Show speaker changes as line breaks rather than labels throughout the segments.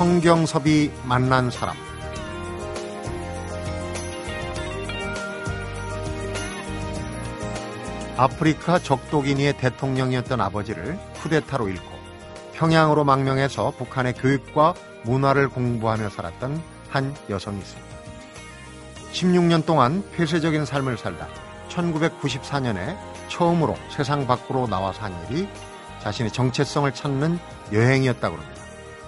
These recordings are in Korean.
성경섭이 만난 사람 아프리카 적도기니의 대통령이었던 아버지를 쿠데타로 잃고 평양으로 망명해서 북한의 교육과 문화를 공부하며 살았던 한 여성이 있습니다. 16년 동안 폐쇄적인 삶을 살다 1994년에 처음으로 세상 밖으로 나와서 한 일이 자신의 정체성을 찾는 여행이었다고 합니다.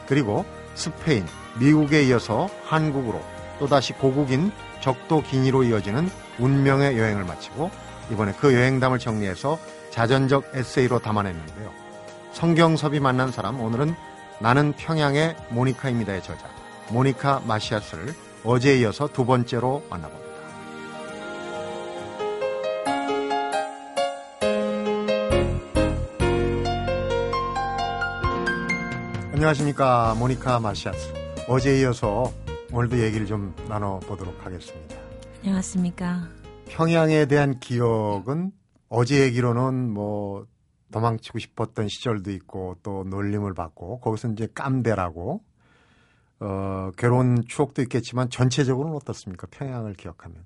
그리고 스페인, 미국에 이어서 한국으로 또다시 고국인 적도 기니로 이어지는 운명의 여행을 마치고 이번에 그 여행담을 정리해서 자전적 에세이로 담아냈는데요. 성경섭이 만난 사람 오늘은 나는 평양의 모니카입니다의 저자 모니카 마시아스를 어제에 이어서 두 번째로 만나봅니다. 안녕하십니까 모니카 마시아스 어제에 이어서 오늘도 얘기를 좀 나눠보도록 하겠습니다.
안녕하십니까.
평양에 대한 기억은 어제 얘기로는 뭐 도망치고 싶었던 시절도 있고 또 놀림을 받고 거기서 이제 깜대라고 어, 괴로운 추억도 있겠지만 전체적으로는 어떻습니까? 평양을 기억하면.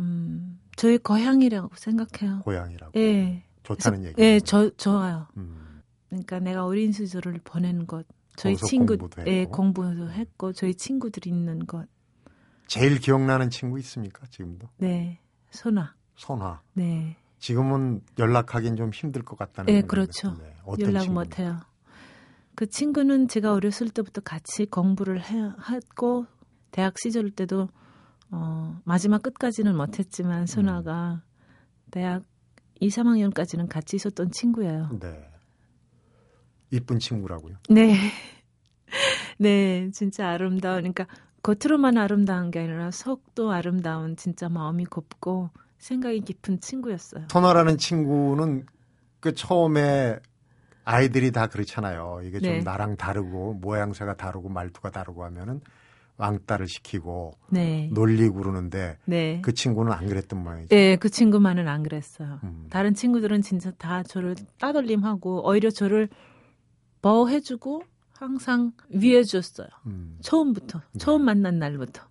음, 저희 고향이라고 생각해요.
고향이라고.
예.
좋다는 얘기.
예, 저 좋아요.
음.
그러니까 내가 어린 시절을 보낸 것, 저희
거기서
친구,
공부도
예. 공부도 했고 저희 친구들이 있는 것,
제일 기억나는 친구 있습니까? 지금도?
네, 선아,
선화.
네,
지금은 연락하기는 좀 힘들 것 같다는
예,
생각이
그렇죠. 연락? 못해요. 그 친구는 제가 어렸을 때부터 같이 공부를 해, 했고 대학 시절 때도 어, 마지막 끝까지는 못했지만 선아가 대학 2, 3학년까지는 같이 있었던 친구예요.
네. 이쁜 친구라고요.
네. 네, 진짜 아름다워. 그러니까 겉으로만 아름다운 게 아니라 속도 아름다운 진짜 마음이 곱고 생각이 깊은 친구였어요.
선화라는 친구는 그 처음에 아이들이 다 그렇잖아요. 이게 좀
네.
나랑 다르고 모양새가 다르고 말투가 다르고 하면은 왕따를 시키고
네.
놀리고 그러는데
네.
그 친구는 안 그랬던 모양이죠.
네, 그 친구만은 안 그랬어요.
음.
다른 친구들은 진짜 다 저를 따돌림하고 오히려 저를 보호해주고 항상 위해줬어요.
음.
처음부터
네.
처음 만난 날부터.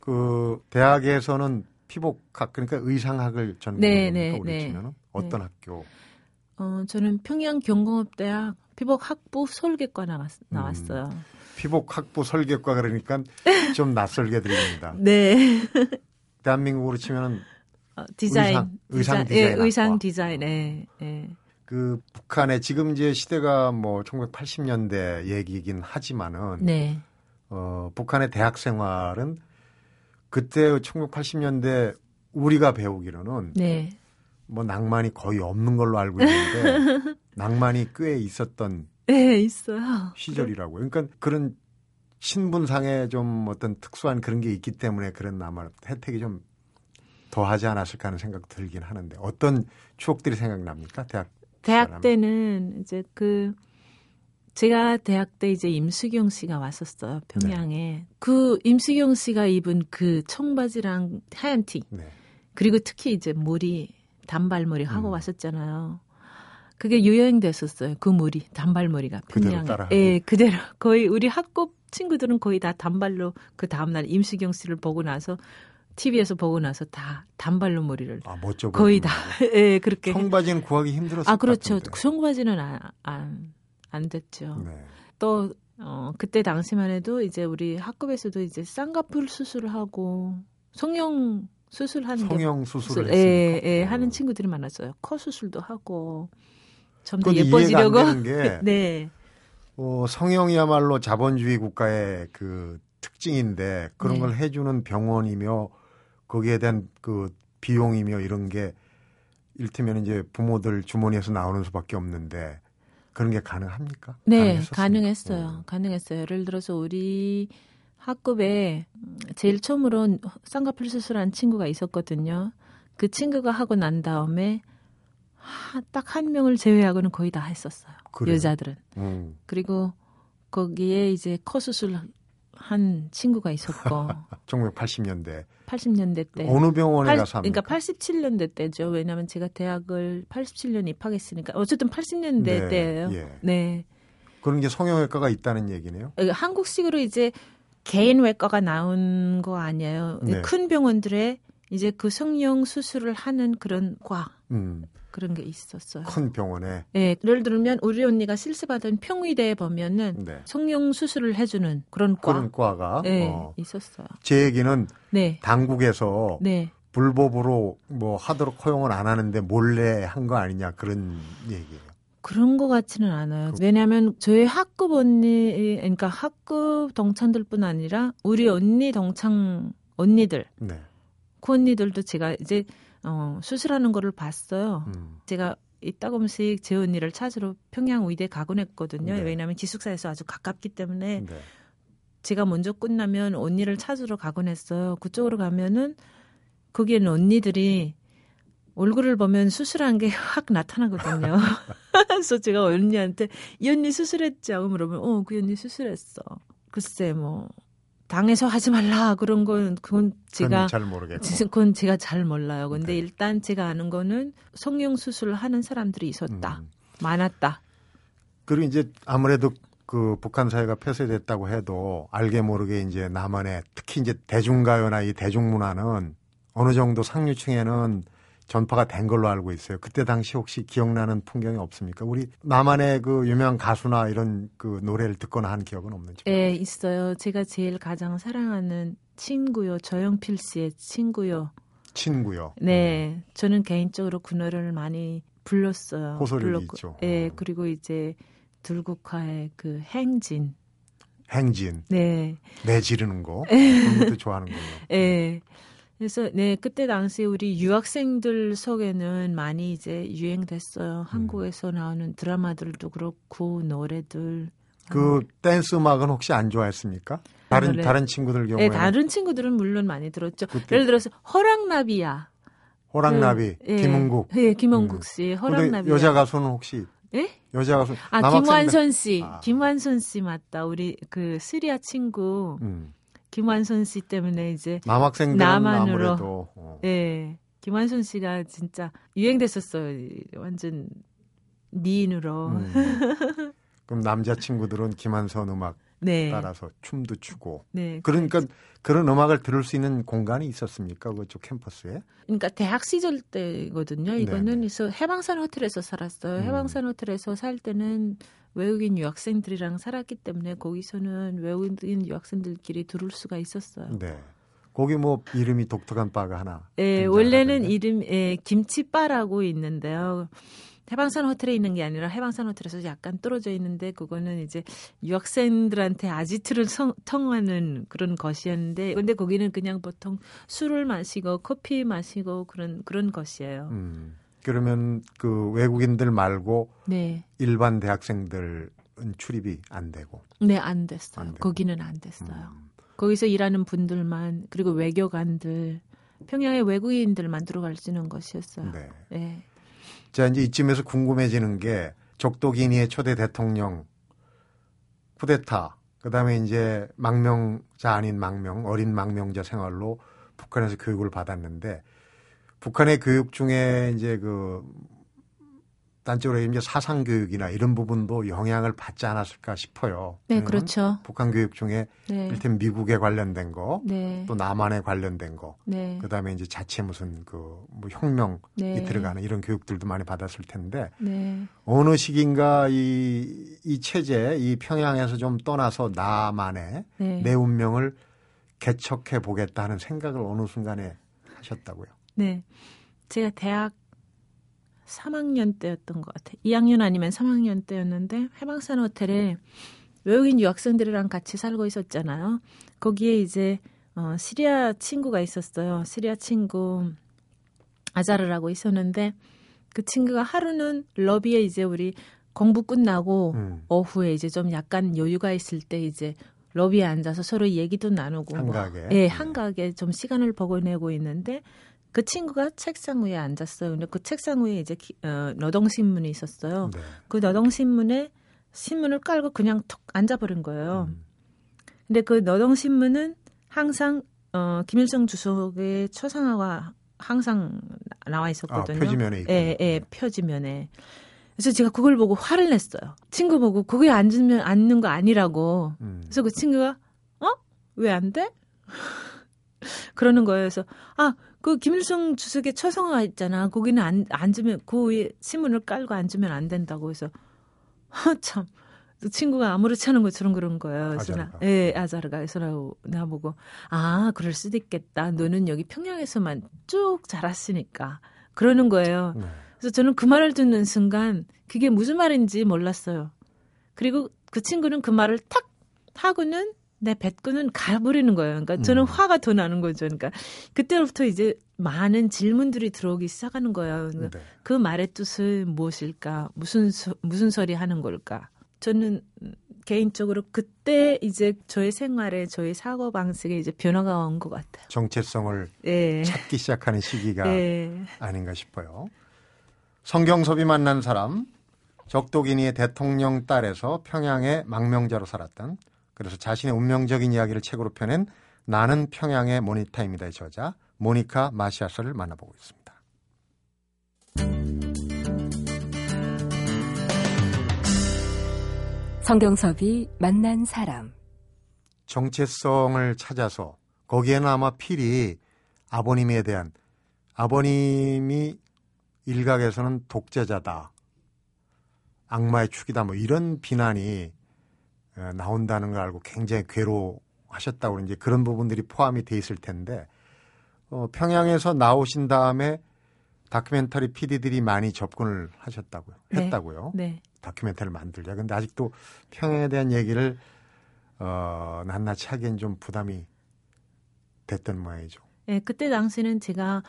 그 대학에서는 피복학 그러니까 의상학을 전공한
네, 네,
우리
네.
치면은 어떤 학교?
어, 저는 평양 경공업대학 피복학부 설계과 나왔, 나왔어요.
피복학부 설계과 그러니까 좀 낯설게 들립니다.
네.
대한민국으로 치면은
어, 디자인,
의상- 의상
디자인, 예. 의상 디자인, 예, 예.
그 북한의 지금 이제 시대가 뭐 1980년대 얘기이긴 하지만은
네,
어, 북한의 대학 생활은 그때 1980년대 우리가 배우기로는
네,
뭐 낭만이 거의 없는 걸로 알고 있는데 낭만이 꽤 있었던
네, 있어요.
시절이라고 요. 그러니까 그런 신분상의 좀 어떤 특수한 그런 게 있기 때문에 그런 아마 혜택이 좀 더하지 않았을까 하는 생각 들긴 하는데 어떤 추억들이 생각납니까? 대학
대학? 때는 이제 그 제가 대학 때 이제 임수경 씨가 왔었어요 평양에.
네.
그 임수경 씨가 입은 그 청바지랑 하얀 티
네.
그리고 특히 이제 머리 단발머리 하고
음.
왔었잖아요. 그게 유행됐었어요. 그 머리 단발머리가
그대로
평양에.
따라하고.
예, 그대로 거의 우리 학급 친구들은 거의 다 단발로 그 다음날 임수경 씨를 보고 나서 TV에서 보고 나서 다 단발로 머리를
아,
거의 다 예, 그렇게
청바지는 구하기 힘들었을
아 그렇죠. 청바지는 안, 안, 안 됐죠.
네.
또 어, 그때 당시만 해도 이제 우리 학급에서도 이제 쌍꺼풀 수술을 하고 성형 수술하는 게
성형 수술을
예,
했으니까.
예,
어.
하는 친구들이 많았어요. 코 수술도 하고
안
예뻐지려고. 네.
어, 성형이야말로 자본주의 국가의 그 특징인데 그런
네.
걸 해주는 병원이며 거기에 대한 그 비용이며 이런 게 일테면 이제 부모들 주머니에서 나오는 수밖에 없는데 그런 게 가능합니까?
네,
가능했었습니까?
가능했어요.
어.
가능했어요. 예를 들어서 우리 학급에 제일 처음으로 쌍꺼풀 수술한 친구가 있었거든요. 그 친구가 하고 난 다음에 딱 한 명을 제외하고는 거의 다 했었어요.
그래요?
여자들은.
음.
그리고 거기에 이제 코 수술 한 친구가 있었고
1980년대
80년대 때.
어느 병원에
팔-
가서 합니까?
그러니까 87년대 때죠. 왜냐하면 제가 대학을 87년 입학했으니까 어쨌든 80년대
네,
때예요.
예.
네.
그런 게 성형외과가 있다는 얘기네요.
어, 한국식으로 이제 개인 외과가 나온 거 아니에요.
네.
큰 병원들에 이제 그 성형 수술을 하는 그런 과
음,
그런 게 있었어요.
큰 병원에.
예, 예를 들면 우리 언니가 실습하던 평의대에 보면은
네.
성형 수술을 해주는 그런 과
그런 과가
예,
어.
있었어요.
제 얘기는
네,
당국에서
네.
불법으로 뭐 하도록 허용을 안 하는데 몰래 한 거 아니냐 그런 얘기예요.
그런 것 같지는 않아요. 왜냐하면 저희 학급 언니, 그러니까 학급 동창들뿐 아니라 우리 언니 동창 언니들,
네.
그 언니들도 제가 이제 어, 수술하는 거를 봤어요.
음.
제가 이따금씩 제 언니를 찾으러 평양 의대 가곤 했거든요.
네.
왜냐하면 기숙사에서 아주 가깝기 때문에
네.
제가 먼저 끝나면 언니를 찾으러 가곤 했어요. 그쪽으로 가면은 거기에는 언니들이 얼굴을 보면 수술한 게 확 나타나거든요. 그래서 제가 언니한테 이 언니 수술했지 하고 물어보면 어, 그 언니 수술했어. 글쎄 뭐 당해서 하지 말라 그런 건 그건 제가
그건 잘 모르겠고.
그건 제가 잘 몰라요. 근데
네.
일단 제가 아는 거는 성형 수술을 하는 사람들이 있었다.
음.
많았다.
그리고 이제 아무래도 그 북한 사회가 폐쇄됐다고 해도 알게 모르게 이제 남한의 특히 이제 대중가요나 이 대중문화는 어느 정도 상류층에는 전파가 된 걸로 알고 있어요. 그때 당시 혹시 기억나는 풍경이 없습니까? 우리 남한의 그 유명 가수나 이런 그 노래를 듣거나 한 기억은 없는지.
네, 있어요. 제가 제일 가장 사랑하는 친구요. 조영필 씨의 친구요.
친구요.
네, 저는 개인적으로 그 노래를 많이 불렀어요.
호소력이. 있죠.
네,
어.
그리고 이제 들국화의 그 행진.
행진,
네,
내 지르는 거 그런 것도 좋아하는군요.
네. 그래서 네 그때 당시 우리 유학생들 속에는 많이 이제 유행됐어요. 한국에서 나오는 드라마들도 그렇고 노래들.
그 댄스 음악은 혹시 안 좋아했습니까? 다른
노래.
다른 친구들
네,
경우에는
다른 친구들은 물론 많이 들었죠.
그때
예를 들어서 허락나비야.
호랑나비,
그, 예,
김은국.
예, 김은국
음.
씨,
근데
허락나비야.
여자 가수는 혹시
예?
여자 가수
아
남학생들-
김완선 씨,
아.
김완선 씨 맞다. 우리 그 시리아 친구
음.
김완선 씨 때문에 이제
남학생들은
남한으로.
아무래도 어.
예, 김완선 씨가 진짜 유행됐었어요. 완전 미인으로.
음. 그럼 남자 친구들은 김한선 음악
네,
따라서 춤도 추고
네.
그러니까 그런 음악을 들을 수 있는 공간이 있었습니까 그쪽 캠퍼스에?
그러니까 대학 시절 때거든요. 이거는
네네.
그래서 해방산 호텔에서 살았어요.
음.
해방산 호텔에서 살 때는 외국인 유학생들이랑 살았기 때문에 거기서는 외국인 유학생들끼리 들을 수가 있었어요.
네. 거기 뭐 이름이 독특한 바가 하나.
예. 원래는 이름 예, 김치바라고 있는데요. 해방산 호텔에 있는 게 아니라 해방산 호텔에서 약간 떨어져 있는데 그거는 이제 유학생들한테 아지트를 성, 통하는 그런 것이었는데 근데 거기는 그냥 보통 술을 마시고 커피 마시고 그런 그런 것이에요.
음. 그러면 그 외국인들 말고
네.
일반 대학생들은 출입이 안 되고.
네, 안 됐어요.
안.
거기는 안 됐어요.
음.
거기서 일하는 분들만 그리고 외교관들 평양의 외국인들만 들어갈 수 있는 것이었어요.
네.
네.
자 이제 이쯤에서 궁금해지는 게 적도 기니의 초대 대통령 쿠데타 그다음에 이제 망명자 아닌 망명 어린 망명자 생활로 북한에서 교육을 받았는데 북한의 교육 중에 이제 그 단적으로 이제 사상 교육이나 이런 부분도 영향을 받지 않았을까 싶어요.
네,
왜냐면
그렇죠.
북한 교육 중에
네.
일테면 미국에 관련된 거,
네.
또 남한에 관련된 거,
네.
그다음에 이제 자체 무슨 그 뭐 혁명이
네.
들어가는 이런 교육들도 많이 받았을 텐데
네.
어느 시기인가 이, 이 체제, 이 평양에서 좀 떠나서 나만의
네.
내 운명을 개척해 보겠다 하는 생각을 어느 순간에 하셨다고요.
네. 제가 대학 3학년 때였던 것 같아요. 2학년 아니면 3학년 때였는데 해방산 호텔에 외국인 유학생들이랑 같이 살고 있었잖아요. 거기에 이제 어, 시리아 친구가 있었어요. 시리아 친구 아자르라고 있었는데 그 친구가 하루는 러비에 이제 우리 공부 끝나고
음.
오후에 이제 좀 약간 여유가 있을 때 이제 러비에 앉아서 서로 얘기도 나누고 뭐
한가하게.
예, 한가하게 좀 시간을 보내고 있는데 그 친구가 책상 위에 앉았어요. 근데 그 책상 위에 이제 기- 어, 노동신문이 있었어요.
네.
그 노동신문에 신문을 깔고 그냥 툭 앉아버린 거예요.
음.
근데 그 노동신문은 항상 어, 김일성 주석의 초상화가 항상 나와
아,
있었거든요.
표지면에 있고.
예, 예, 표지면에. 그래서 제가 그걸 보고 화를 냈어요. 친구 보고 거기에 앉으면 앉는 거 아니라고.
음.
그래서 그 친구가 어? 왜 안 돼? 그러는 거예요. 그래서 아, 그 김일성 주석의 처성화 있잖아. 거기는 안, 앉으면 그 위에 신문을 깔고 앉으면 안 된다고 해서 아, 참. 그 친구가 아무렇지 않은 것처럼 그런 거예요. 그래서 나,
아자르가.
예, 아자르가. 그래서 나, 나보고, 아, 그럴 수도 있겠다. 너는 여기 평양에서만 쭉 자랐으니까. 그러는 거예요.
네.
그래서 저는 그 말을 듣는 순간 그게 무슨 말인지 몰랐어요. 그리고 그 친구는 그 말을 탁 하고는 내 뱉고는 가버리는 거예요. 그러니까 저는
음.
화가 더 나는 거죠. 그러니까 그때부터 이제 많은 질문들이 들어오기 시작하는 거예요. 그러니까
네.
그 말의 뜻은 무엇일까? 무슨 소, 무슨 소리 하는 걸까? 저는 음, 개인적으로 그때 이제 저의 생활에 저의 사고 방식에 이제 변화가 온 것 같아요.
정체성을
예.
찾기 시작하는 시기가
예.
아닌가 싶어요. 성경섭이 만난 사람, 적도기니의 대통령 딸에서 평양의 망명자로 살았던 그래서 자신의 운명적인 이야기를 책으로 펴낸 나는 평양의 모니타입니다의 저자 모니카 마시아스를 만나보고 있습니다.
성경섭이 만난 사람.
정체성을 찾아서 거기에는 아마 필히 아버님에 대한 아버님이 일각에서는 독재자다. 악마의 축이다. 뭐 이런 비난이 어, 나온다는 걸 알고 굉장히 괴로워하셨다고 이제 그런 부분들이 포함이 돼 있을 텐데 어, 평양에서 나오신 다음에 다큐멘터리 PD들이 많이 접근을 하셨다고요.
네.
했다고요.
네.
다큐멘터리를 만들자. 근데 아직도 평양에 대한 얘기를 어, 낱낱이 하기엔 좀 부담이 됐던 모양이죠.
예, 그때 당시는 제가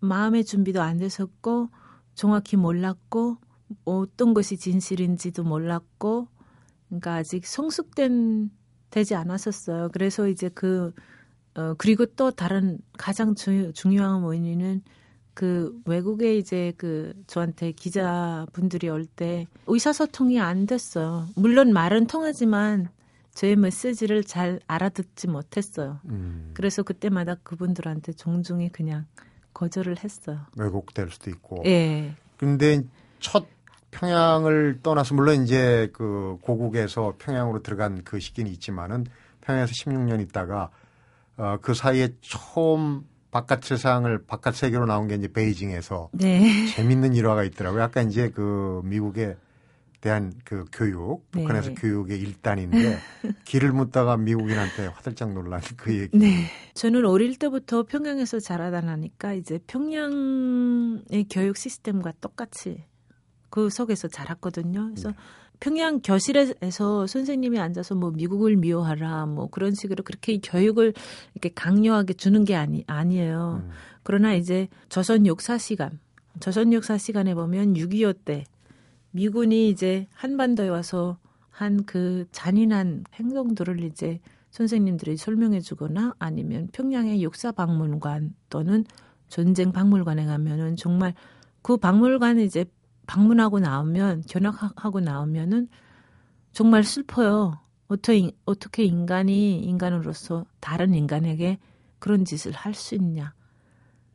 마음의 준비도 안 됐었고 정확히 몰랐고 어떤 것이 진실인지도 몰랐고 그러니까 아직 성숙된 되지 않았었어요. 그래서 이제 그 어, 그리고 또 다른 가장 주, 중요한 원인은 그 외국에 이제 그 저한테 기자분들이 올 때 의사소통이 안 됐어요. 물론 말은 통하지만 저의 메시지를 잘 알아듣지 못했어요.
음,
그래서 그때마다 그분들한테 종종이 그냥 거절을 했어요.
왜곡될 수도 있고.
예.
근데 첫 평양을 떠나서 물론 이제 그 고국에서 평양으로 들어간 그 시기는 있지만은 평양에서 16년 있다가 어, 그 사이에 처음 바깥 세상을 바깥 세계로 나온 게 이제 베이징에서
네.
재밌는 일화가 있더라고요. 약간 이제 그 미국에 대한 그 교육,
네.
북한에서 교육의 일단인데 길을 묻다가 미국인한테 화들짝 놀란 그 얘기.
네. 저는 어릴 때부터 평양에서 자라다 나니까 이제 평양의 교육 시스템과 똑같이 그 속에서 자랐거든요. 그래서
네.
평양 교실에서 선생님이 앉아서 뭐 미국을 미워하라 뭐 그런 식으로 그렇게 교육을 이렇게 강요하게 주는 게 아니 아니에요.
음,
그러나 이제 조선 역사 시간, 조선 역사 시간에 보면 6.25 때 미군이 이제 한반도에 와서 한 그 잔인한 행동들을 이제 선생님들이 설명해 주거나 아니면 평양의 역사 박물관 또는 전쟁 박물관에 가면은 정말 그 박물관에 이제 방문하고 나오면 견학하고 나오면은 정말 슬퍼요. 어떻게 어떻게 인간이 인간으로서 다른 인간에게 그런 짓을 할 수 있냐.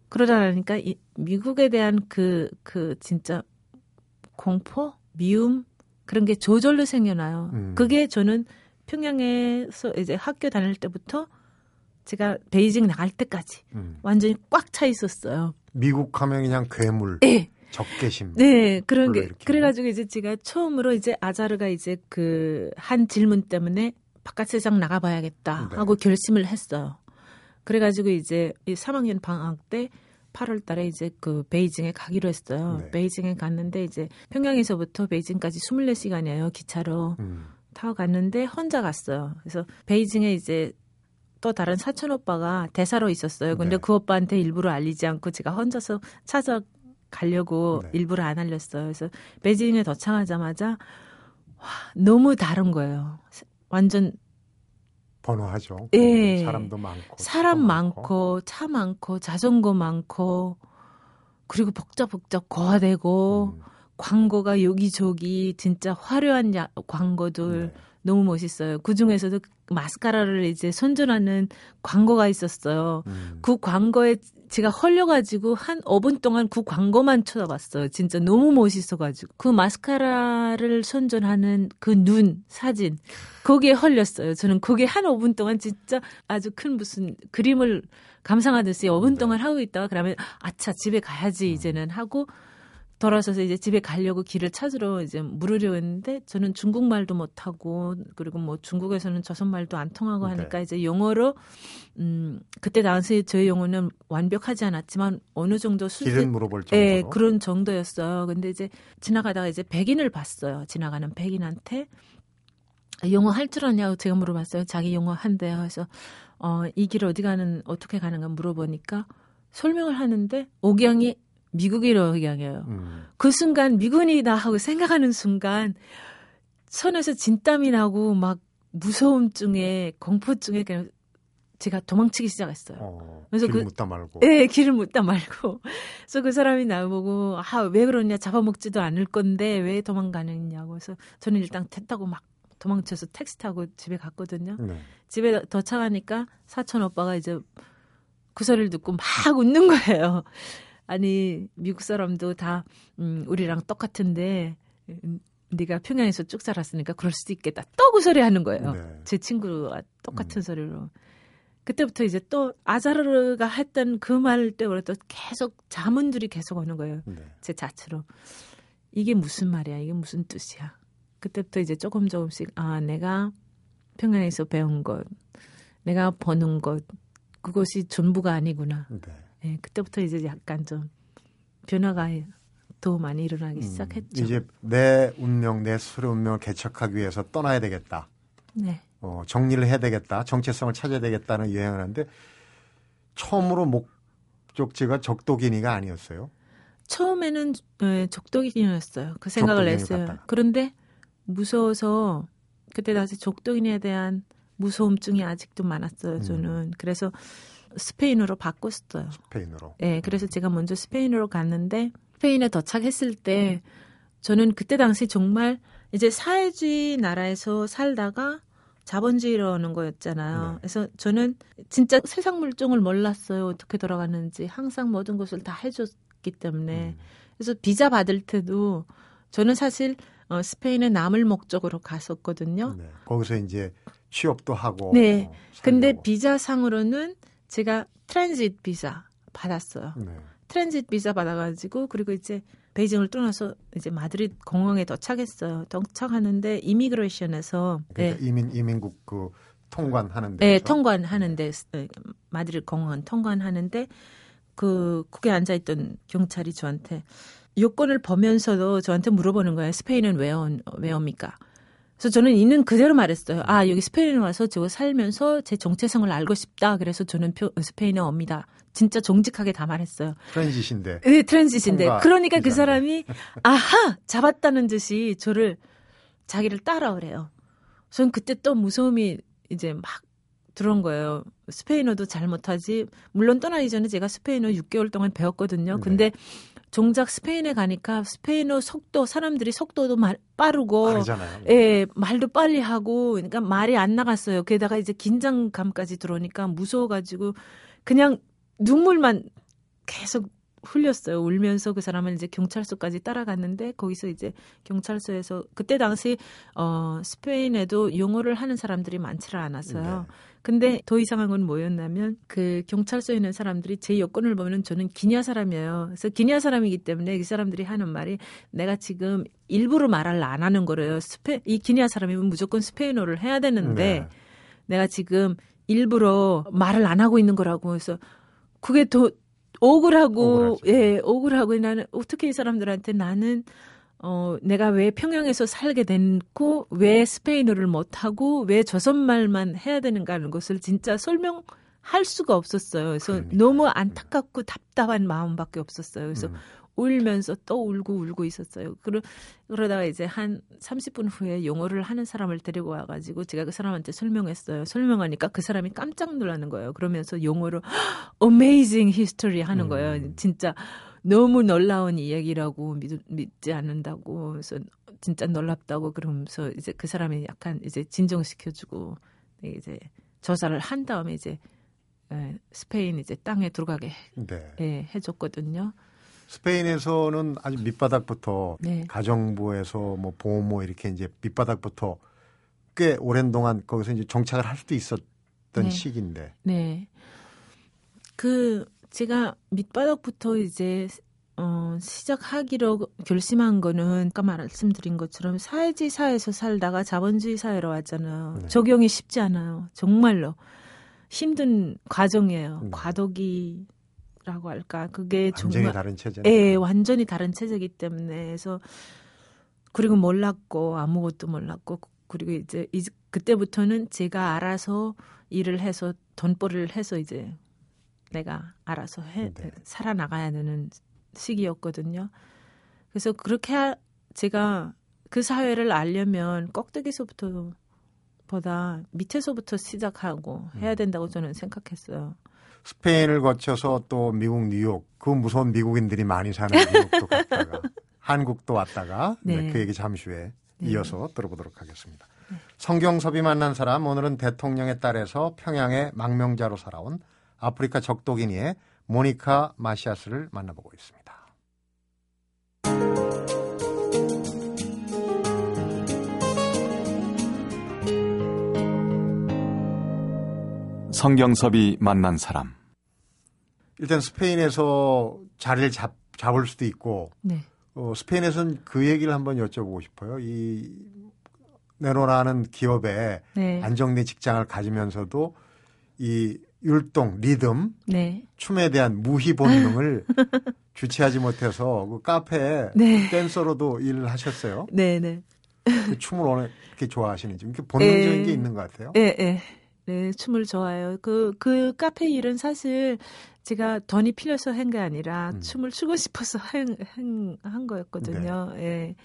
그러다 보니까 이, 미국에 대한 그, 그 진짜 공포, 미움 그런 게 저절로 생겨나요.
음.
그게 저는 평양에서 이제 학교 다닐 때부터 제가 베이징 나갈 때까지
음.
완전히 꽉 차 있었어요.
미국 하면 그냥 괴물,
네,
적개심.
네 그런 게
불러일으키고.
그래가지고 이제 제가 처음으로 이제 아자르가 이제 그 한 질문 때문에 바깥 세상 나가봐야겠다
네.
하고 결심을 했어요. 그래가지고 이제 이 3학년 방학 때 8월 달에 이제 그 베이징에 가기로 했어요.
네.
베이징에 갔는데 이제 평양에서부터 베이징까지 24시간이에요. 기차로
음.
타고 갔는데 혼자 갔어요. 그래서 베이징에 이제 또 다른 사촌 오빠가 대사로 있었어요. 근데
네.
그 오빠한테 일부러 알리지 않고 제가 혼자서 찾아 가려고
네.
일부러 안 알렸어요. 그래서 베이징에 도착하자마자 와, 너무 다른 거예요. 완전
번호하죠.
예.
사람도 많고.
사람 많고 차 많고 자전거 많고 그리고 복잡 복잡 거화되고
음.
광고가 여기저기 진짜 화려한 야, 광고들
네.
너무 멋있어요. 그 중에서도 마스카라를 이제 선전하는 광고가 있었어요.
음.
그 광고에 제가 헐려가지고 한 5분 동안 그 광고만 쳐다봤어요. 진짜 너무 멋있어가지고. 그 마스카라를 선전하는 그 눈 사진, 거기에 헐렸어요. 저는 거기에 한 5분 동안 진짜 아주 큰 무슨 그림을 감상하듯이 5분
네.
동안 하고 있다가 그러면 아차, 집에 가야지 이제는 하고 돌아서서 이제 집에 가려고 길을 찾으러 이제 물으려 했는데 저는 중국말도 못하고 그리고 뭐 중국에서는 조선말도 안 통하고
네.
하니까 이제 영어로 음 그때 당시 저희 영어는 완벽하지 않았지만 어느 정도 수준
길은 물어볼 정도로.
예, 그런 정도였어요. 근데 이제 지나가다가 이제 백인을 봤어요. 지나가는 백인한테 영어 할 줄 아냐고 제가 물어봤어요. 자기 영어 한대요. 그래서 어, 이 길 어디 가는 어떻게 가는가 물어보니까 설명을 하는데 옥양이 미국이로 옥양이에요.
음.
그 순간 미군이다 하고 생각하는 순간 손에서 진땀이 나고 막 무서움증에 공포증에 그냥 제가 도망치기 시작했어요.
어,
그래서
길
그-
묻다 말고.
예, 길을 묻다 말고. 그래서 그 사람이 나보고, 아, 왜 그러냐, 잡아먹지도 않을 건데, 왜 도망가느냐고. 그래서 저는 일단 태 타고 막 도망쳐서 택시 타고 집에 갔거든요.
네.
집에 도착하니까 사촌 오빠가 이제 그 소리를 듣고 막 웃는 거예요. 아니, 미국 사람도 다, 음, 우리랑 똑같은데, 음, 네가 평양에서 쭉 살았으니까 그럴 수도 있겠다. 또그 소리 하는 거예요.
네.
제 친구가 똑같은
음.
소리로. 그때부터 이제 또 아자르가 했던 그말또 계속 자문들이 계속 오는 거예요.
네.
제 자체로. 이게 무슨 말이야? 이게 무슨 뜻이야? 그때부터 이제 조금 조금씩 아, 내가 평양에서 배운 것, 내가 버는 것, 그것이 전부가 아니구나.
네.
예, 그때부터 이제 약간 좀 변화가 더 많이 일어나기
음,
시작했죠.
이제 내 운명, 내 스스로 운명을 개척하기 위해서 떠나야 되겠다.
네.
어, 정리를 해야 되겠다. 정체성을 찾아야 되겠다는 유행을 하는데 처음으로 목적지가 적도기니가 아니었어요.
처음에는 예, 적도기이었어요. 그 생각을 했어요. 그런데 무서워서 그때 당시 적도기에 대한 무서움증이 아직도 많았어요. 저는
음.
그래서 스페인어로 바꿨어요.
스페인으로.
예, 그래서 제가 먼저 스페인으로 갔는데 스페인에 도착했을 때 저는 그때 당시 정말 이제 사회주의 나라에서 살다가 자본주의로 오는 거였잖아요.
네.
그래서 저는 진짜 세상 물정을 몰랐어요. 어떻게 돌아가는지 항상 모든 것을 다 해줬기 때문에
음.
그래서 비자 받을 때도 저는 사실 어, 스페인에 남을 목적으로 갔었거든요.
네. 거기서 이제 취업도 하고.
네.
어,
근데. 비자상으로는 제가 transit 비자 받았어요.
네.
transit 비자 받아가지고 그리고 이제 베이징을 떠나서 이제 마드리드 공항에 도착했어요. 도착하는데 immigration에서
그러니까
네,
이민 이민국 그 통관하는
네 통관하는데 네, 마드리드 공항 통관하는데 그 국에 앉아 있던 경찰이 저한테 여권을 보면서도 저한테 물어보는 거예요. 스페인은 왜, 온, 왜 옵니까? 그래서 저는 있는 그대로 말했어요. 아, 여기 스페인에 와서 저거 살면서 제 정체성을 알고 싶다. 그래서 저는 표- 스페인에 옵니다. 진짜 정직하게 다 말했어요.
트랜짓인데
네.
통과
그러니까 그. 사람이 아하 잡았다는 듯이 저를 자기를 따라오래요. 전 그때 또 무서움이 이제 막 들어온 거예요. 스페인어도 잘 못하지. 물론 떠나기 전에 제가 스페인어 6개월 동안 배웠거든요.
네.
근데 정작 스페인에 가니까 스페인어 속도 사람들이 속도도 말- 빠르고
다르잖아요.
예, 말도 빨리 하고, 그러니까 말이 안 나갔어요. 게다가 이제 긴장감까지 들어오니까 무서워 가지고, 그냥 눈물만 계속 흘렸어요. 울면서 그 사람은 이제 경찰서까지 따라갔는데, 거기서 이제 경찰서에서, 그때 당시, 어, 스페인에도 영어를 하는 사람들이 많지를 않았어요.
네.
근데 더 이상한 건 뭐였냐면 그 경찰서에 있는 사람들이 제 여권을 보면 저는 기냐 사람이에요. 그래서 기냐 사람이기 때문에 이 사람들이 하는 말이 내가 지금 일부러 말을 안 하는 거래요. 스페 이 기냐 사람이면 무조건 스페인어를 해야 되는데
네.
내가 지금 일부러 말을 안 하고 있는 거라고 해서 그게 더 억울하고
억울하죠.
예 억울하고 나는 어떻게 이 사람들한테 나는 어 내가 왜 평양에서 살게 됐고 왜 스페인어를 못 하고 왜 조선말만 해야 되는가 하는 것을 진짜 설명 할 수가 없었어요. 그래서
그러니까요.
너무 안타깝고 답답한 마음밖에 없었어요. 그래서
음.
울면서 또 울고 울고 있었어요. 그러, 그러다가 이제 한 30분 후에 영어를 하는 사람을 데리고 와가지고 제가 그 사람한테 설명했어요. 설명하니까 그 사람이 깜짝 놀라는 거예요. 그러면서 영어로 amazing history 하는
음.
거예요. 진짜 너무 놀라운 이야기라고 믿, 믿지 않는다고. 그래서 진짜 놀랍다고 그러면서 이제 그 사람이 약간 이제 진정시켜주고 이제 조사를 한 다음에 이제 예, 스페인 이제 땅에 들어가게
네.
예, 해줬거든요.
스페인에서는 아주 밑바닥부터
네.
가정부에서 뭐 보모 이렇게 이제 밑바닥부터 꽤 오랜 동안 거기서 이제 정착을 할 수도 있었던
네.
시기인데.
네. 그 제가 밑바닥부터 이제 어 시작하기로 결심한 거는 아까 말씀드린 것처럼 사회주의 사회에서 살다가 자본주의 사회로 왔잖아요.
네.
적용이 쉽지 않아요. 정말로 힘든 과정이에요.
음.
과도기라고 할까? 그게
완전히
정말
다른 체제네.
예, 완전히 다른 체제이기 때문에 그래서 그리고 몰랐고 아무것도 몰랐고 그리고 이제 이제 그때부터는 제가 알아서 일을 해서 돈벌이를 해서 이제 내가 알아서 해
네.
살아나가야 되는 시기였거든요. 그래서 그렇게 하- 제가 그 사회를 알려면 꼭대기서부터 보다 밑에서부터 시작하고 해야 된다고 저는 생각했어요.
스페인을 거쳐서 또 미국 뉴욕 그 무서운 미국인들이 많이 사는 뉴욕도 갔다가 한국도 왔다가 네,
네.
그 얘기 잠시 후에
네.
이어서 들어보도록 하겠습니다. 성경섭이 만난 사람 오늘은 대통령의 딸에서 평양의 망명자로 살아온 아프리카 적도기니의 모니카 마시아스를 만나보고 있습니다.
성경섭이 만난 사람.
일단 스페인에서 자리를 잡, 잡을 수도 있고
네.
어, 스페인에서는 그 얘기를 한번 여쭤보고 싶어요. 이 네로라는 기업에
네.
안정된 직장을 가지면서도 이 율동, 리듬,
네.
춤에 대한 무희 본능을 주체하지 못해서 그 카페에
네.
댄서로도 일을 하셨어요.
네, 네.
그 춤을 이렇게 좋아하시는지 이렇게 본능적인
에.
게 있는 것 같아요.
예, 예. 네, 춤을 좋아해요. 그, 그 카페 일은 사실 제가 돈이 필요해서 한 게 아니라
음.
춤을 추고 싶어서 한, 한, 한 거였거든요.
네.
예.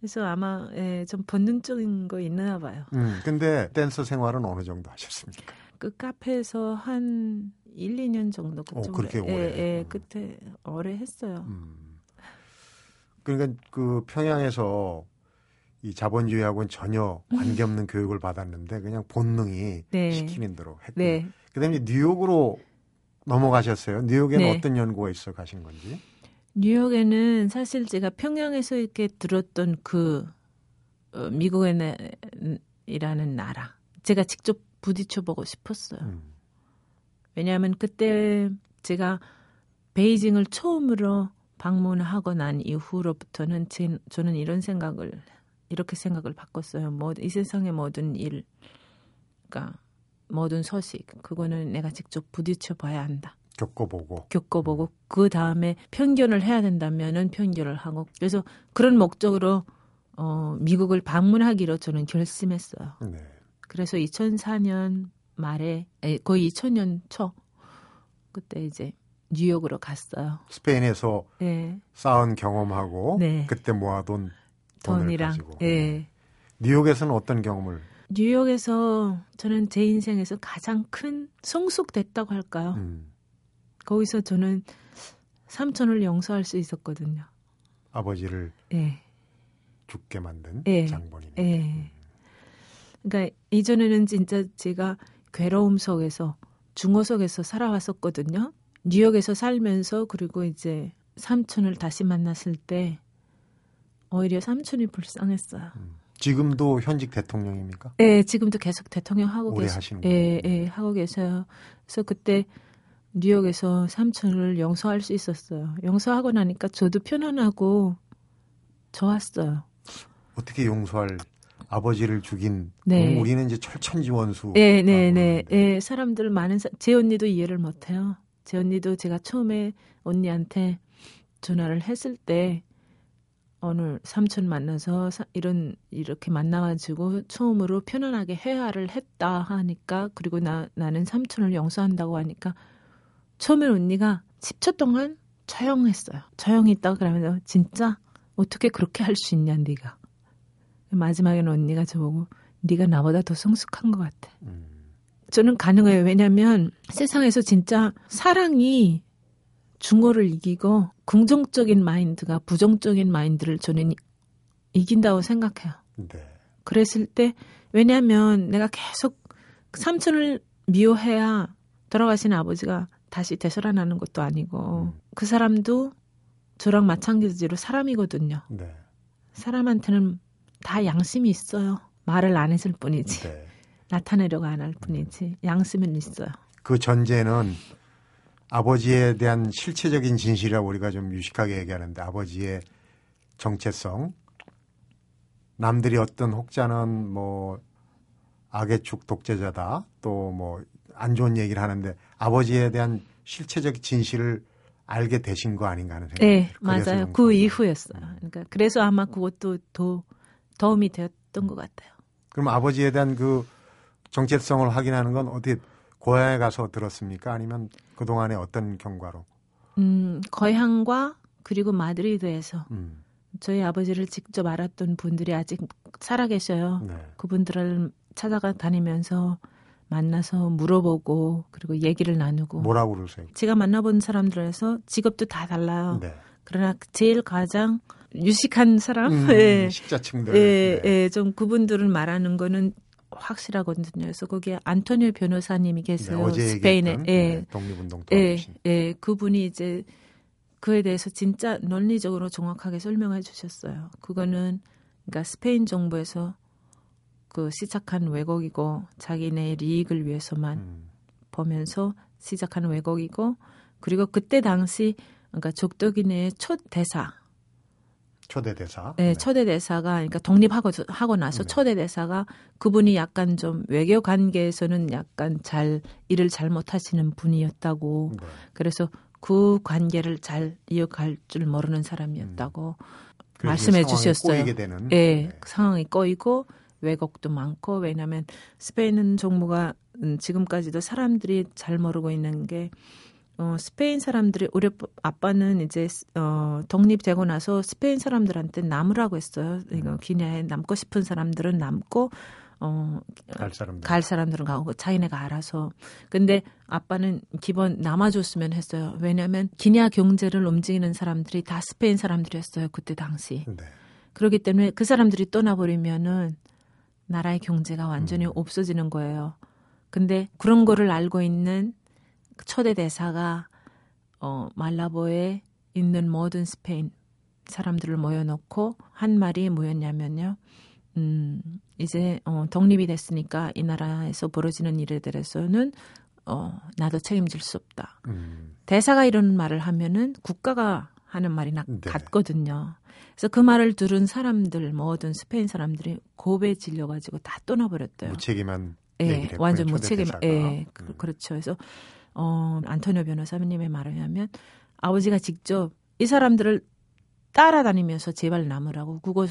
그래서 아마, 예, 좀 본능적인 거 있나 봐요.
음, 근데 댄서 생활은 어느 정도 하셨습니까?
그 카페에서 한 1, 2년 정도 그
오,
정도.
그렇게 오래.
예, 예,
음.
그때 오래 했어요.
음. 그러니까 그 평양에서 이 자본주의하고는 전혀 관계없는 교육을 받았는데 그냥 본능이
네.
시키는 대로 했고.
네.
그다음에 뉴욕으로 넘어가셨어요. 뉴욕에는
네.
어떤 연구가 있어 가신 건지.
뉴욕에는 사실 제가 평양에서 이렇게 들었던 그 어, 미국이라는 나라 제가 직접 부딪혀 보고 싶었어요.
음.
왜냐하면 그때 제가 베이징을 처음으로 방문하고 난 이후로부터는 제, 저는 이런 생각을 이렇게 생각을 바꿨어요. 뭐, 이 세상의 모든 일, 그러니까 모든 소식 그거는 내가 직접 부딪혀 봐야 한다.
겪어보고.
겪어보고 그 다음에 편견을 해야 된다면은 편견을 하고 그래서 그런 목적으로 어 미국을 방문하기로 저는 결심했어요.
네.
그래서 2004년 말에 에, 거의 2000년 초 그때 이제 뉴욕으로 갔어요.
스페인에서
예.
쌓은 경험하고
네.
그때 모아둔
돈이랑. 예.
뉴욕에서는 어떤 경험을?
뉴욕에서 저는 제 인생에서 가장 큰 성숙됐다고 할까요?
음,
거기서 저는 삼촌을 용서할 수 있었거든요.
아버지를
예.
죽게 만든
예.
장본인.
예. 그러니까 이전에는 진짜 제가 괴로움 속에서 중어 속에서 살아왔었거든요. 뉴욕에서 살면서 그리고 이제 삼촌을 다시 만났을 때 오히려 삼촌이 불쌍했어요.
지금도 현직 대통령입니까?
예, 지금도 계속 대통령 하고.
하시는
예.
예,
하고 계셔요. 그래서 그때 뉴욕에서 삼촌을 용서할 수 있었어요. 용서하고 나니까 저도 편안하고 좋았어요.
어떻게 용서할 아버지를 죽인
네.
음, 우리는 이제 철천지원수.
네, 네, 네. 예, 사람들 많은 사, 제 언니도 이해를 못 해요. 제 언니도 제가 처음에 언니한테 전화를 했을 때 오늘 삼촌 만나서 사- 이런 이렇게 만나가지고 처음으로 편안하게 회화를 했다 하니까 그리고 나 나는 삼촌을 용서한다고 하니까 처음에 언니가 10초 동안 조용했어요. 조용히 있다가 그러면서 진짜 어떻게 그렇게 할 수 있냐 네가 마지막에는 언니가 저보고 네가 나보다 더 성숙한 것 같아.
음,
저는 가능해요. 왜냐하면 세상에서 진짜 사랑이 중어를 이기고 긍정적인 마인드가 부정적인 마인드를 저는 이긴다고 생각해요.
네.
그랬을 때 왜냐하면 내가 계속 삼촌을 미워해야 돌아가신 아버지가 다시 되살아나는 것도 아니고
음.
그 사람도 저랑 마찬가지로 사람이거든요.
네.
사람한테는 다 양심이 있어요. 말을 안 했을 뿐이지
네.
나타내려고 안 할 뿐이지 양심은 있어요.
그 전제는 아버지에 대한 실체적인 진실이라고 우리가 좀 유식하게 얘기하는데 아버지의 정체성, 남들이 어떤 혹자는 뭐 악의 축 독재자다 또 뭐 안 좋은 얘기를 하는데 아버지에 대한 실체적 진실을 알게 되신 거 아닌가 하는 생각이
네,
들어요. 그래서
맞아요. 좀그 이후였어요.
음.
그러니까 그래서 아마 그것도 더 도움이 되었던 것 같아요.
그럼 아버지에 대한 그 정체성을 확인하는 건 어떻게 고향에 가서 들었습니까? 아니면 그 동안에 어떤 경과로?
음, 거향과 그리고 마드리드에서
음,
저희 아버지를 직접 알았던 분들이 아직 살아 계셔요.
네.
그분들을 찾아가 다니면서 만나서 물어보고 그리고 얘기를 나누고
뭐라고 그러세요?
제가 만나본 사람들에서 직업도 다 달라요.
네.
그러나 제일 가장 유식한 사람,
음,
예,
식자층들.
예,
네.
예, 좀 그분들을 말하는 거는 확실하거든요. 그래서 거기에 안토니오 변호사님이
네,
계세요.
어제
스페인에, 예,
네, 독립운동
예. 예, 그분이 이제 그에 대해서 진짜 논리적으로 정확하게 설명해 주셨어요. 그거는 그러니까 스페인 정부에서 그 시작한 왜곡이고 자기네 이익을 위해서만
음,
보면서 시작한 왜곡이고 그리고 그때 당시 그러니까 적덕이네의 첫 대사,
초대 대사.
네, 초대 대사가 그러니까 독립하고 하고 나서
네.
초대 대사가 그분이 약간 좀 외교 관계에서는 약간 잘 일을 잘 못하시는 분이었다고
네.
그래서 그 관계를 잘 이어갈 줄 모르는 사람이었다고
그래서
말씀해 주셨어요.
꼬이게 되는.
예,
네.
그 상황이 꼬이고 왜곡도 많고 왜냐하면 스페인 정부가 음, 지금까지도 사람들이 잘 모르고 있는 게 어, 스페인 사람들이 우리 아빠는 이제 어, 독립되고 나서 스페인 사람들한테 남으라고 했어요. 이거 기냐에 남고 싶은 사람들은 남고 어,
갈 사람들.
갈 사람들은 가고 자기네가 알아서. 근데 아빠는 기본 남아줬으면 했어요. 왜냐하면 기냐 경제를 움직이는 사람들이 다 스페인 사람들이었어요. 그때 당시.
네.
그렇기 때문에 그 사람들이 떠나버리면은 나라의 경제가 완전히
음.
없어지는 거예요. 근데 그런 거를 알고 있는 그 초대 대사가 어, 말라보에 있는 모든 스페인 사람들을 모여놓고 한 말이 뭐였냐면요. 음, 이제 어, 독립이 됐으니까 이 나라에서 벌어지는 일에 대해서는 어, 나도 책임질 수 없다.
음,
대사가 이런 말을 하면은 국가가 하는 말이나
네.
같거든요. 그래서 그 말을 들은 사람들 모든 스페인 사람들이 고배 질려가지고 다 떠나버렸대요.
무책임한
예, 완전 무책임. 예, 그,
음.
그렇죠. 그래서 어 안토니오 변호사님의 말을 하면 아버지가 직접 이 사람들을 따라다니면서 제발 남으라고 그거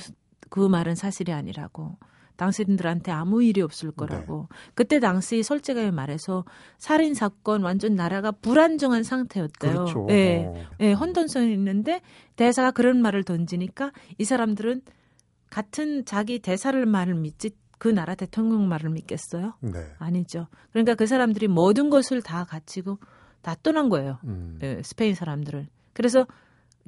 그 말은 사실이 아니라고 당신들한테 아무 일이 없을 거라고 그때 당시 솔직하게 말해서 살인 사건 완전 나라가 불안정한 상태였대요.
그렇죠.
예.
어.
예, 혼돈성이 있는데 대사가 그런 말을 던지니까 이 사람들은 같은 자기 대사를 말을 믿지 그 나라 대통령 말을 믿겠어요?
네.
아니죠. 그러니까 그 사람들이 모든 것을 다 갖추고 다 떠난 거예요.
음.
예, 스페인 사람들을. 그래서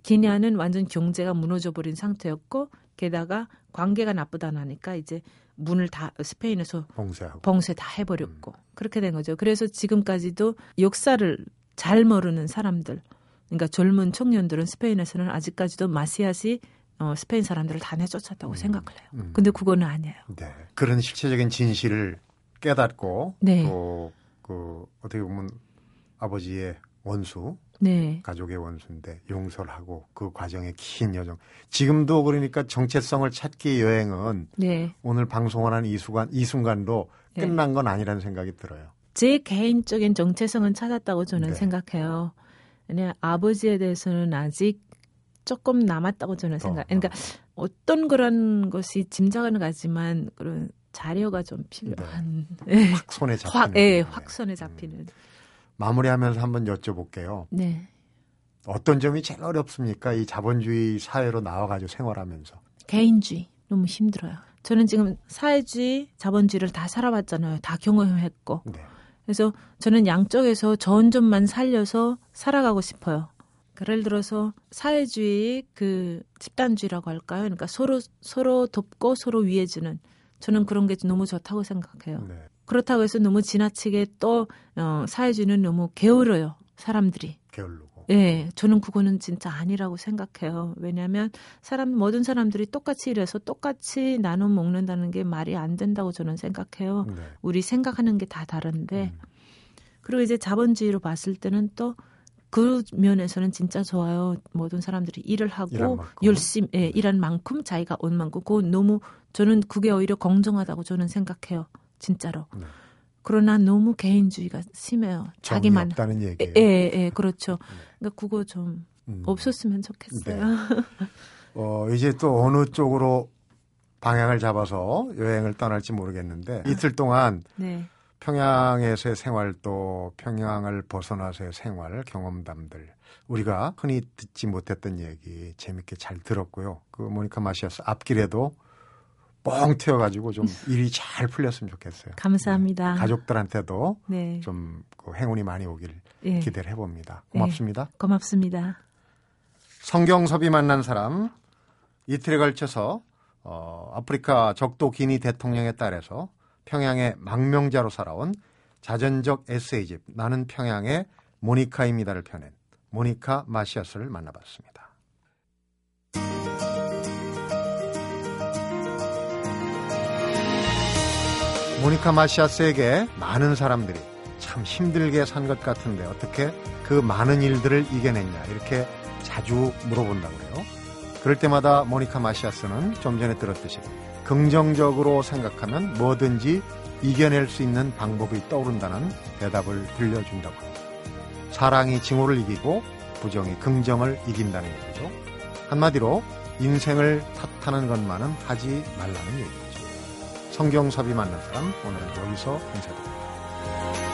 기냐는 완전 경제가 무너져 버린 상태였고 게다가 관계가 나쁘다 나니까 이제 문을 다 스페인에서
봉쇄하고.
봉쇄 다 해버렸고 그렇게 된 거죠. 그래서 지금까지도 역사를 잘 모르는 사람들, 그러니까 젊은 청년들은 스페인에서는 아직까지도 마시아시 어, 스페인 사람들을 다 내쫓았다고 생각을 해요.
음.
근데 그거는 아니에요.
네. 그런 실체적인 진실을 깨닫고
네.
또그 어떻게 보면 아버지의 원수,
네,
가족의 원수인데 용서를 하고 그 과정의 긴 여정. 지금도 그러니까 정체성을 찾기 여행은
네.
오늘 방송을 한 이 순간 이 순간도
네.
끝난 건 아니라는 생각이 들어요.
제 개인적인 정체성은 찾았다고 저는
네.
생각해요. 그냥 아버지에 대해서는 아직 조금 남았다고 저는
더,
생각. 그러니까 어떤 그런 것이 짐작은 가지만 그런 자료가 좀 필요한.
확 손에 잡히는.
확, 예,
부분이네.
확 손에 잡히는.
마무리하면서 한번 여쭤볼게요.
네.
어떤 점이 제일 어렵습니까? 이 자본주의 사회로 나와가지고 생활하면서.
개인주의 너무 힘들어요. 저는 지금 사회주의, 자본주의를 다 살아봤잖아요. 다 경험했고.
네.
그래서 저는 양쪽에서 좋은 점만 살려서 살아가고 싶어요. 예를 들어서 사회주의 그 집단주의라고 할까요? 그러니까 서로 서로 돕고 서로 위해주는 저는 그런 게 너무 좋다고 생각해요.
네.
그렇다고 해서 너무 지나치게 또 어, 사회주의는 너무 게으러요 사람들이.
게을르고.
예, 저는 그거는 진짜 아니라고 생각해요. 왜냐하면 사람 모든 사람들이 똑같이 일해서 똑같이 나눠 먹는다는 게 말이 안 된다고 저는 생각해요.
네.
우리 생각하는 게 다 다른데
음.
그리고 이제 자본주의로 봤을 때는 또 그 면에서는 진짜 좋아요. 모든 사람들이 일을 하고. 열심히 예, 일한 만큼 자기가 온 만큼 그거 너무 저는 그게 오히려 공정하다고 저는 생각해요. 진짜로.
네.
그러나 너무 개인주의가 심해요. 자기만
없다는
예,
얘기예요.
예, 예, 그렇죠. 그러니까 그거 좀
음.
없었으면 좋겠어요.
어, 이제 또 어느 쪽으로 방향을 잡아서 여행을 떠날지 모르겠는데 이틀 동안
네.
평양에서의 생활도 평양을 벗어나서의 생활 경험담들 우리가 흔히 듣지 못했던 얘기 재밌게 잘 들었고요. 그 모니카 마시아스 앞길에도 뻥 튀어가지고 좀 일이 잘 풀렸으면 좋겠어요.
감사합니다.
네, 가족들한테도
네.
좀그 행운이 많이 오길
예.
기대를 해봅니다. 고맙습니다.
고맙습니다.
성경섭이 만난 사람 이틀에 걸쳐서 어, 아프리카 적도 기니 대통령에 따라서 평양의 망명자로 살아온 자전적 에세이집 나는 평양의 모니카입니다를 펴낸 모니카 마시아스를 만나봤습니다. 모니카 마시아스에게 많은 사람들이 참 힘들게 산 것 같은데 어떻게 그 많은 일들을 이겨냈냐 이렇게 자주 물어본다고 그래요. 그럴 때마다 모니카 마시아스는 좀 전에 들었듯이 긍정적으로 생각하면 뭐든지 이겨낼 수 있는 방법이 떠오른다는 대답을 들려준다고 합니다. 사랑이 징후를 이기고 부정이 긍정을 이긴다는 얘기죠. 한마디로 인생을 탓하는 것만은 하지 말라는 얘기죠. 성경섭이 만난 사람 오늘은 여기서 인사드립니다.